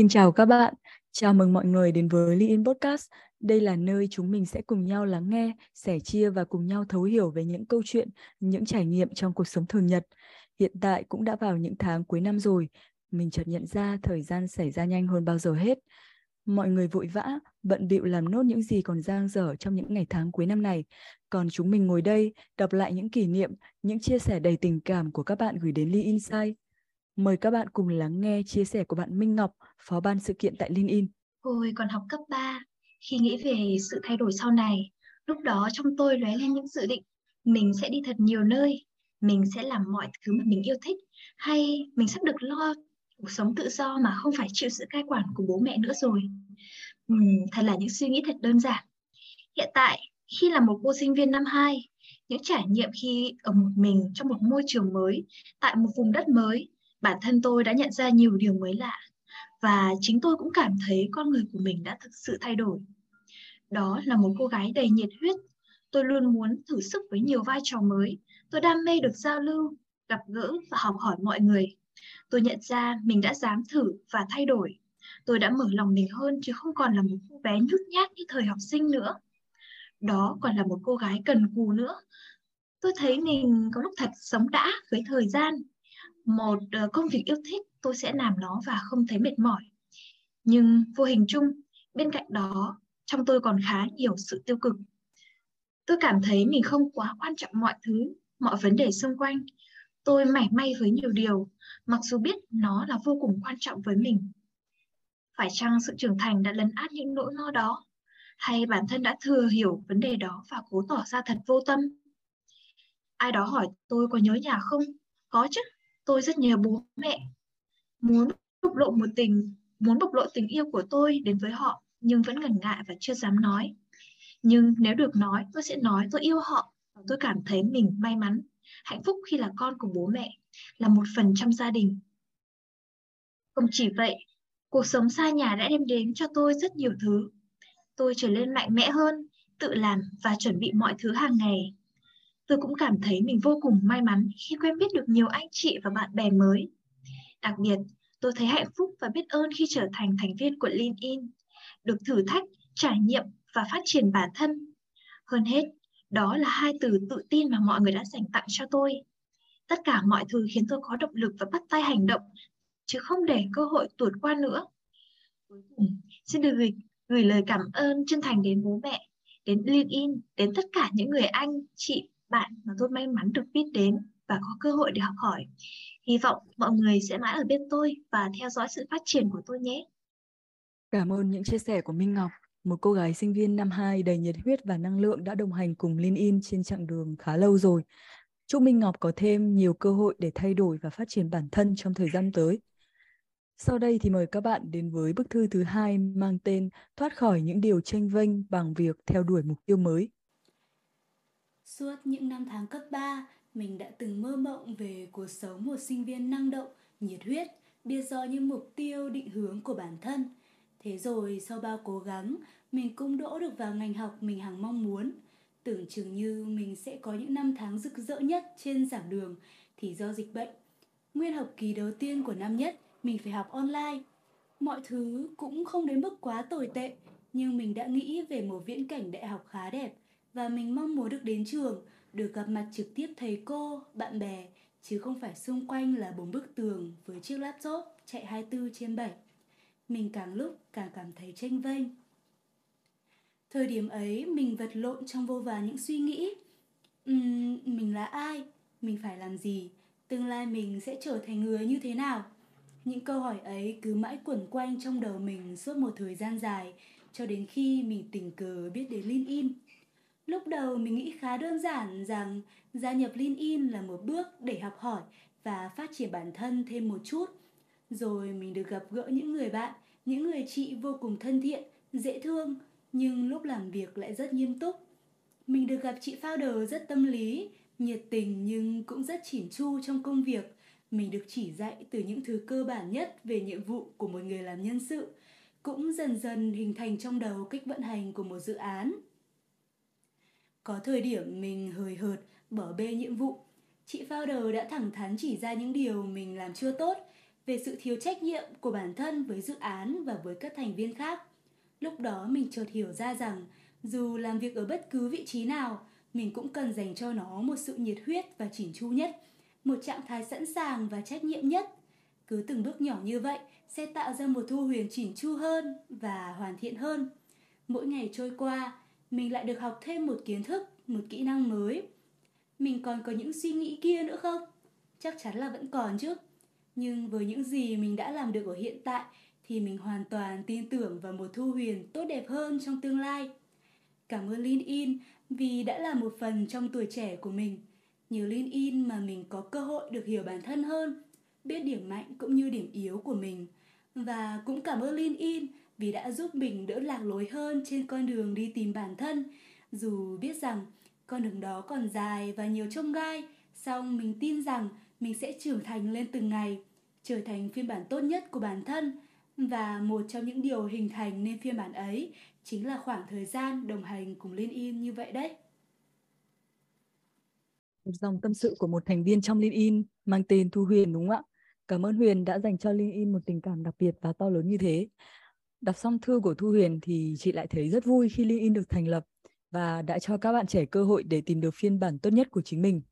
Xin chào các bạn, chào mừng mọi người đến với Ly Podcast. Đây là nơi chúng mình sẽ cùng nhau lắng nghe, sẻ chia và cùng nhau thấu hiểu về những câu chuyện, những trải nghiệm trong cuộc sống thường nhật. Hiện tại cũng đã vào những tháng cuối năm rồi, mình chợt nhận ra thời gian xảy ra nhanh hơn bao giờ hết. Mọi người vội vã, bận bịu làm nốt những gì còn dang dở trong những ngày tháng cuối năm này. Còn chúng mình ngồi đây, đọc lại những kỷ niệm, những chia sẻ đầy tình cảm của các bạn gửi đến Ly Insight. Mời các bạn cùng lắng nghe chia sẻ của bạn Minh Ngọc, phó ban sự kiện tại LinkedIn. Hồi còn học cấp 3, khi nghĩ về sự thay đổi sau này, lúc đó trong tôi lóe lên những dự định mình sẽ đi thật nhiều nơi, mình sẽ làm mọi thứ mà mình yêu thích, hay mình sắp được lo cuộc sống tự do mà không phải chịu sự cai quản của bố mẹ nữa rồi. Uhm, thật là những suy nghĩ thật đơn giản. Hiện tại, khi là một cô sinh viên năm 2, những trải nghiệm khi ở một mình trong một môi trường mới, tại một vùng đất mới, bản thân tôi đã nhận ra nhiều điều mới lạ và chính tôi cũng cảm thấy con người của mình đã thực sự thay đổi. Đó là một cô gái đầy nhiệt huyết. Tôi luôn muốn thử sức với nhiều vai trò mới. Tôi đam mê được giao lưu, gặp gỡ và học hỏi mọi người. Tôi nhận ra mình đã dám thử và thay đổi. Tôi đã mở lòng mình hơn chứ không còn là một cô bé nhút nhát như thời học sinh nữa. Đó còn là một cô gái cần cù nữa. Tôi thấy mình có lúc thật sống đã với thời gian một ờ, công việc yêu thích tôi sẽ làm nó và không thấy mệt mỏi. Nhưng vô hình chung, bên cạnh đó, trong tôi còn khá nhiều sự tiêu cực. Tôi cảm thấy mình không quá quan trọng mọi thứ, mọi vấn đề xung quanh. Tôi mảy may với nhiều điều, mặc dù biết nó là vô cùng quan trọng với mình. Phải chăng sự trưởng thành đã lấn át những nỗi lo đó? Hay bản thân đã thừa hiểu vấn đề đó và cố tỏ ra thật vô tâm? Ai đó hỏi tôi có nhớ nhà không? Có chứ tôi rất nhớ bố mẹ. Muốn bộc lộ một tình, muốn bộc lộ tình yêu của tôi đến với họ, nhưng vẫn ngần ngại và chưa dám nói. Nhưng nếu được nói, tôi sẽ nói tôi yêu họ. Và tôi cảm thấy mình may mắn, hạnh phúc khi là con của bố mẹ, là một phần trong gia đình. Không chỉ vậy, cuộc sống xa nhà đã đem đến cho tôi rất nhiều thứ. Tôi trở nên mạnh mẽ hơn, tự làm và chuẩn bị mọi thứ hàng ngày tôi cũng cảm thấy mình vô cùng may mắn khi quen biết được nhiều anh chị và bạn bè mới. Đặc biệt, tôi thấy hạnh phúc và biết ơn khi trở thành thành viên của LinkedIn, được thử thách, trải nghiệm và phát triển bản thân. Hơn hết, đó là hai từ tự tin mà mọi người đã dành tặng cho tôi. Tất cả mọi thứ khiến tôi có động lực và bắt tay hành động, chứ không để cơ hội tuột qua nữa. Cuối cùng, xin được gửi, gửi lời cảm ơn chân thành đến bố mẹ, đến LinkedIn, đến tất cả những người anh, chị bạn mà tôi may mắn được biết đến và có cơ hội để học hỏi. Hy vọng mọi người sẽ mãi ở bên tôi và theo dõi sự phát triển của tôi nhé. Cảm ơn những chia sẻ của Minh Ngọc, một cô gái sinh viên năm 2 đầy nhiệt huyết và năng lượng đã đồng hành cùng Linh In trên chặng đường khá lâu rồi. Chúc Minh Ngọc có thêm nhiều cơ hội để thay đổi và phát triển bản thân trong thời gian tới. Sau đây thì mời các bạn đến với bức thư thứ hai mang tên Thoát khỏi những điều tranh vênh bằng việc theo đuổi mục tiêu mới. Suốt những năm tháng cấp 3, mình đã từng mơ mộng về cuộc sống một sinh viên năng động, nhiệt huyết, biết rõ những mục tiêu định hướng của bản thân. Thế rồi sau bao cố gắng, mình cũng đỗ được vào ngành học mình hằng mong muốn. Tưởng chừng như mình sẽ có những năm tháng rực rỡ nhất trên giảng đường thì do dịch bệnh. Nguyên học kỳ đầu tiên của năm nhất, mình phải học online. Mọi thứ cũng không đến mức quá tồi tệ, nhưng mình đã nghĩ về một viễn cảnh đại học khá đẹp – và mình mong muốn được đến trường, được gặp mặt trực tiếp thầy cô, bạn bè, chứ không phải xung quanh là bốn bức tường với chiếc laptop chạy 24 trên 7. Mình càng lúc càng cảm thấy tranh vênh. Thời điểm ấy mình vật lộn trong vô vàn những suy nghĩ. Uhm, mình là ai? Mình phải làm gì? Tương lai mình sẽ trở thành người như thế nào? Những câu hỏi ấy cứ mãi quẩn quanh trong đầu mình suốt một thời gian dài cho đến khi mình tình cờ biết đến LinkedIn. Lúc đầu mình nghĩ khá đơn giản rằng gia nhập LinkedIn là một bước để học hỏi và phát triển bản thân thêm một chút. Rồi mình được gặp gỡ những người bạn, những người chị vô cùng thân thiện, dễ thương, nhưng lúc làm việc lại rất nghiêm túc. Mình được gặp chị founder rất tâm lý, nhiệt tình nhưng cũng rất chỉn chu trong công việc. Mình được chỉ dạy từ những thứ cơ bản nhất về nhiệm vụ của một người làm nhân sự, cũng dần dần hình thành trong đầu cách vận hành của một dự án. Có thời điểm mình hời hợt, bỏ bê nhiệm vụ. Chị founder đã thẳng thắn chỉ ra những điều mình làm chưa tốt, về sự thiếu trách nhiệm của bản thân với dự án và với các thành viên khác. Lúc đó mình chợt hiểu ra rằng dù làm việc ở bất cứ vị trí nào, mình cũng cần dành cho nó một sự nhiệt huyết và chỉn chu nhất, một trạng thái sẵn sàng và trách nhiệm nhất. Cứ từng bước nhỏ như vậy sẽ tạo ra một thu huyền chỉn chu hơn và hoàn thiện hơn. Mỗi ngày trôi qua, mình lại được học thêm một kiến thức, một kỹ năng mới. Mình còn có những suy nghĩ kia nữa không? Chắc chắn là vẫn còn chứ. Nhưng với những gì mình đã làm được ở hiện tại thì mình hoàn toàn tin tưởng vào một thu huyền tốt đẹp hơn trong tương lai. Cảm ơn LinkedIn vì đã là một phần trong tuổi trẻ của mình. Nhờ LinkedIn mà mình có cơ hội được hiểu bản thân hơn, biết điểm mạnh cũng như điểm yếu của mình. Và cũng cảm ơn LinkedIn vì đã giúp mình đỡ lạc lối hơn trên con đường đi tìm bản thân. Dù biết rằng con đường đó còn dài và nhiều trông gai, song mình tin rằng mình sẽ trưởng thành lên từng ngày, trở thành phiên bản tốt nhất của bản thân và một trong những điều hình thành nên phiên bản ấy chính là khoảng thời gian đồng hành cùng liên in như vậy đấy. Một dòng tâm sự của một thành viên trong liên in mang tên Thu Huyền đúng không ạ? Cảm ơn Huyền đã dành cho liên in một tình cảm đặc biệt và to lớn như thế. Đọc xong thư của Thu Huyền thì chị lại thấy rất vui khi LinkedIn được thành lập và đã cho các bạn trẻ cơ hội để tìm được phiên bản tốt nhất của chính mình.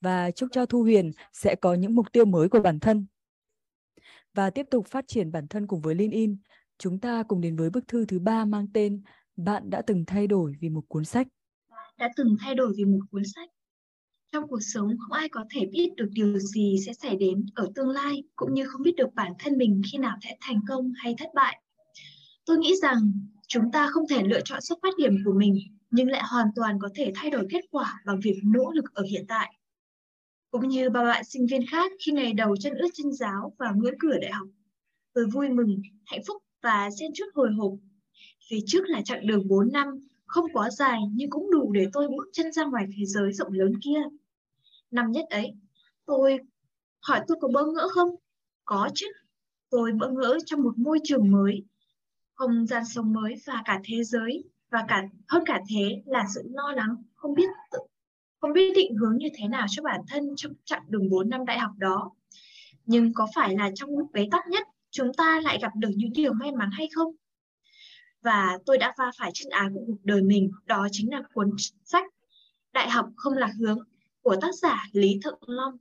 Và chúc cho Thu Huyền sẽ có những mục tiêu mới của bản thân và tiếp tục phát triển bản thân cùng với LinkedIn. Chúng ta cùng đến với bức thư thứ ba mang tên Bạn đã từng thay đổi vì một cuốn sách. Đã từng thay đổi vì một cuốn sách. Trong cuộc sống, không ai có thể biết được điều gì sẽ xảy đến ở tương lai, cũng như không biết được bản thân mình khi nào sẽ thành công hay thất bại. Tôi nghĩ rằng chúng ta không thể lựa chọn xuất phát điểm của mình nhưng lại hoàn toàn có thể thay đổi kết quả bằng việc nỗ lực ở hiện tại cũng như ba bạn sinh viên khác khi ngày đầu chân ướt chân giáo và ngưỡng cửa đại học. Tôi vui mừng, hạnh phúc và xen chút hồi hộp. Phía trước là chặng đường 4 năm, không quá dài nhưng cũng đủ để tôi bước chân ra ngoài thế giới rộng lớn kia. Năm nhất ấy, tôi hỏi tôi có bỡ ngỡ không? Có chứ. Tôi bỡ ngỡ trong một môi trường mới, không gian sống mới và cả thế giới và cả hơn cả thế là sự lo lắng không biết tự không biết định hướng như thế nào cho bản thân trong chặng đường 4 năm đại học đó. Nhưng có phải là trong lúc bế tắc nhất, chúng ta lại gặp được những điều may mắn hay không? Và tôi đã va phải chân ái của cuộc đời mình, đó chính là cuốn sách Đại học không lạc hướng của tác giả Lý Thượng Long.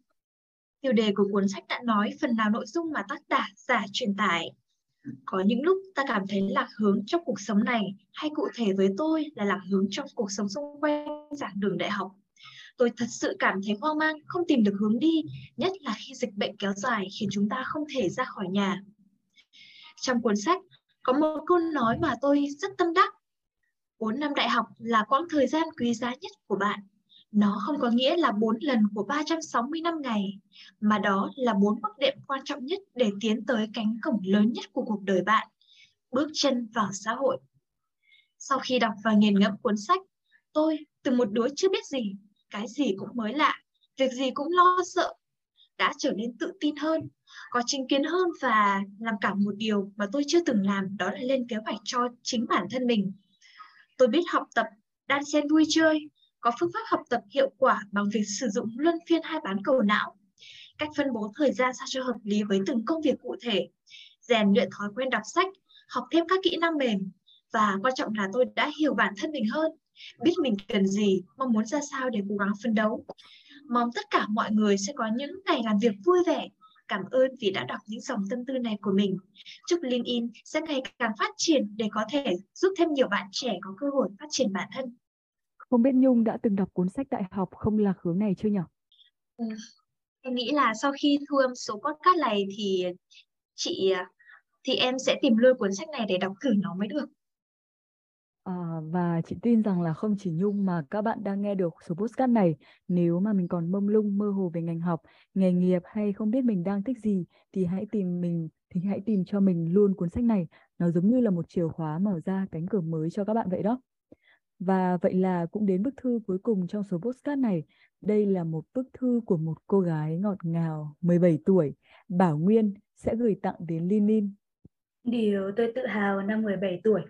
Tiêu đề của cuốn sách đã nói phần nào nội dung mà tác giả giả truyền tải. Có những lúc ta cảm thấy lạc hướng trong cuộc sống này, hay cụ thể với tôi là lạc hướng trong cuộc sống xung quanh giảng đường đại học tôi thật sự cảm thấy hoang mang, không tìm được hướng đi, nhất là khi dịch bệnh kéo dài khiến chúng ta không thể ra khỏi nhà. Trong cuốn sách, có một câu nói mà tôi rất tâm đắc. 4 năm đại học là quãng thời gian quý giá nhất của bạn. Nó không có nghĩa là 4 lần của 360 năm ngày, mà đó là bốn bước đệm quan trọng nhất để tiến tới cánh cổng lớn nhất của cuộc đời bạn, bước chân vào xã hội. Sau khi đọc và nghiền ngẫm cuốn sách, tôi từ một đứa chưa biết gì cái gì cũng mới lạ, việc gì cũng lo sợ, đã trở nên tự tin hơn, có chính kiến hơn và làm cả một điều mà tôi chưa từng làm đó là lên kế hoạch cho chính bản thân mình. Tôi biết học tập đan xen vui chơi, có phương pháp học tập hiệu quả bằng việc sử dụng luân phiên hai bán cầu não, cách phân bố thời gian sao cho hợp lý với từng công việc cụ thể, rèn luyện thói quen đọc sách, học thêm các kỹ năng mềm và quan trọng là tôi đã hiểu bản thân mình hơn biết mình cần gì, mong muốn ra sao để cố gắng phấn đấu. Mong tất cả mọi người sẽ có những ngày làm việc vui vẻ. Cảm ơn vì đã đọc những dòng tâm tư này của mình. Chúc LinkedIn sẽ ngày càng phát triển để có thể giúp thêm nhiều bạn trẻ có cơ hội phát triển bản thân. Không biết Nhung đã từng đọc cuốn sách đại học không lạc hướng này chưa nhỉ? Ừ. Em nghĩ là sau khi thu âm số podcast này thì chị thì em sẽ tìm luôn cuốn sách này để đọc thử nó mới được. À, và chị tin rằng là không chỉ Nhung mà các bạn đang nghe được số podcast này, nếu mà mình còn mông lung mơ hồ về ngành học, nghề nghiệp hay không biết mình đang thích gì thì hãy tìm mình thì hãy tìm cho mình luôn cuốn sách này. Nó giống như là một chìa khóa mở ra cánh cửa mới cho các bạn vậy đó. Và vậy là cũng đến bức thư cuối cùng trong số postcard này. Đây là một bức thư của một cô gái ngọt ngào 17 tuổi, Bảo Nguyên sẽ gửi tặng đến Linh Linh. Điều tôi tự hào năm 17 tuổi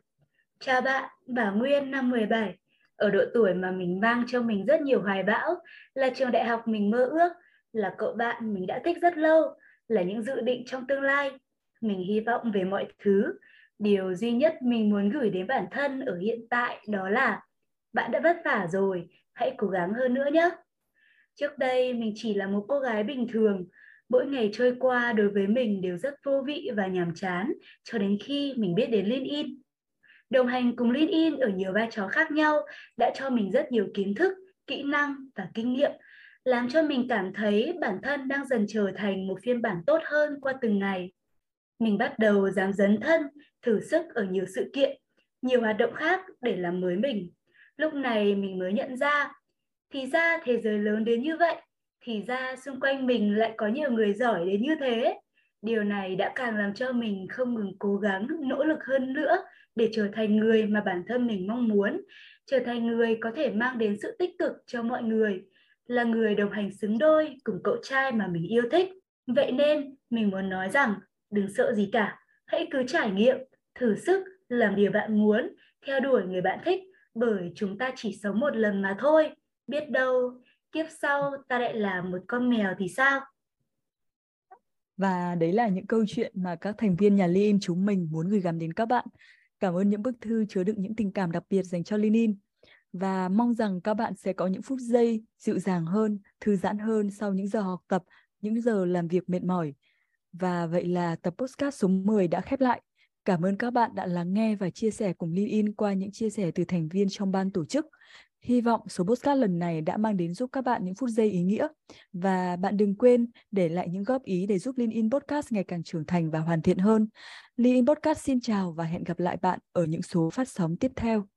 Chào bạn, Bảo Nguyên năm 17. Ở độ tuổi mà mình mang cho mình rất nhiều hoài bão, là trường đại học mình mơ ước, là cậu bạn mình đã thích rất lâu, là những dự định trong tương lai. Mình hy vọng về mọi thứ. Điều duy nhất mình muốn gửi đến bản thân ở hiện tại đó là bạn đã vất vả rồi, hãy cố gắng hơn nữa nhé. Trước đây mình chỉ là một cô gái bình thường, mỗi ngày trôi qua đối với mình đều rất vô vị và nhàm chán cho đến khi mình biết đến LinkedIn. Đồng hành cùng LinkedIn ở nhiều vai trò khác nhau đã cho mình rất nhiều kiến thức, kỹ năng và kinh nghiệm, làm cho mình cảm thấy bản thân đang dần trở thành một phiên bản tốt hơn qua từng ngày. Mình bắt đầu dám dấn thân, thử sức ở nhiều sự kiện, nhiều hoạt động khác để làm mới mình. Lúc này mình mới nhận ra, thì ra thế giới lớn đến như vậy, thì ra xung quanh mình lại có nhiều người giỏi đến như thế. Điều này đã càng làm cho mình không ngừng cố gắng, nỗ lực hơn nữa để trở thành người mà bản thân mình mong muốn, trở thành người có thể mang đến sự tích cực cho mọi người, là người đồng hành xứng đôi cùng cậu trai mà mình yêu thích. Vậy nên, mình muốn nói rằng, đừng sợ gì cả, hãy cứ trải nghiệm, thử sức, làm điều bạn muốn, theo đuổi người bạn thích, bởi chúng ta chỉ sống một lần mà thôi. Biết đâu, kiếp sau ta lại là một con mèo thì sao? Và đấy là những câu chuyện mà các thành viên nhà Lin chúng mình muốn gửi gắm đến các bạn. Cảm ơn những bức thư chứa đựng những tình cảm đặc biệt dành cho Linin và mong rằng các bạn sẽ có những phút giây dịu dàng hơn, thư giãn hơn sau những giờ học tập, những giờ làm việc mệt mỏi. Và vậy là tập podcast số 10 đã khép lại. Cảm ơn các bạn đã lắng nghe và chia sẻ cùng Lean qua những chia sẻ từ thành viên trong ban tổ chức. Hy vọng số podcast lần này đã mang đến giúp các bạn những phút giây ý nghĩa. Và bạn đừng quên để lại những góp ý để giúp Lean Podcast ngày càng trưởng thành và hoàn thiện hơn. Lean Podcast xin chào và hẹn gặp lại bạn ở những số phát sóng tiếp theo.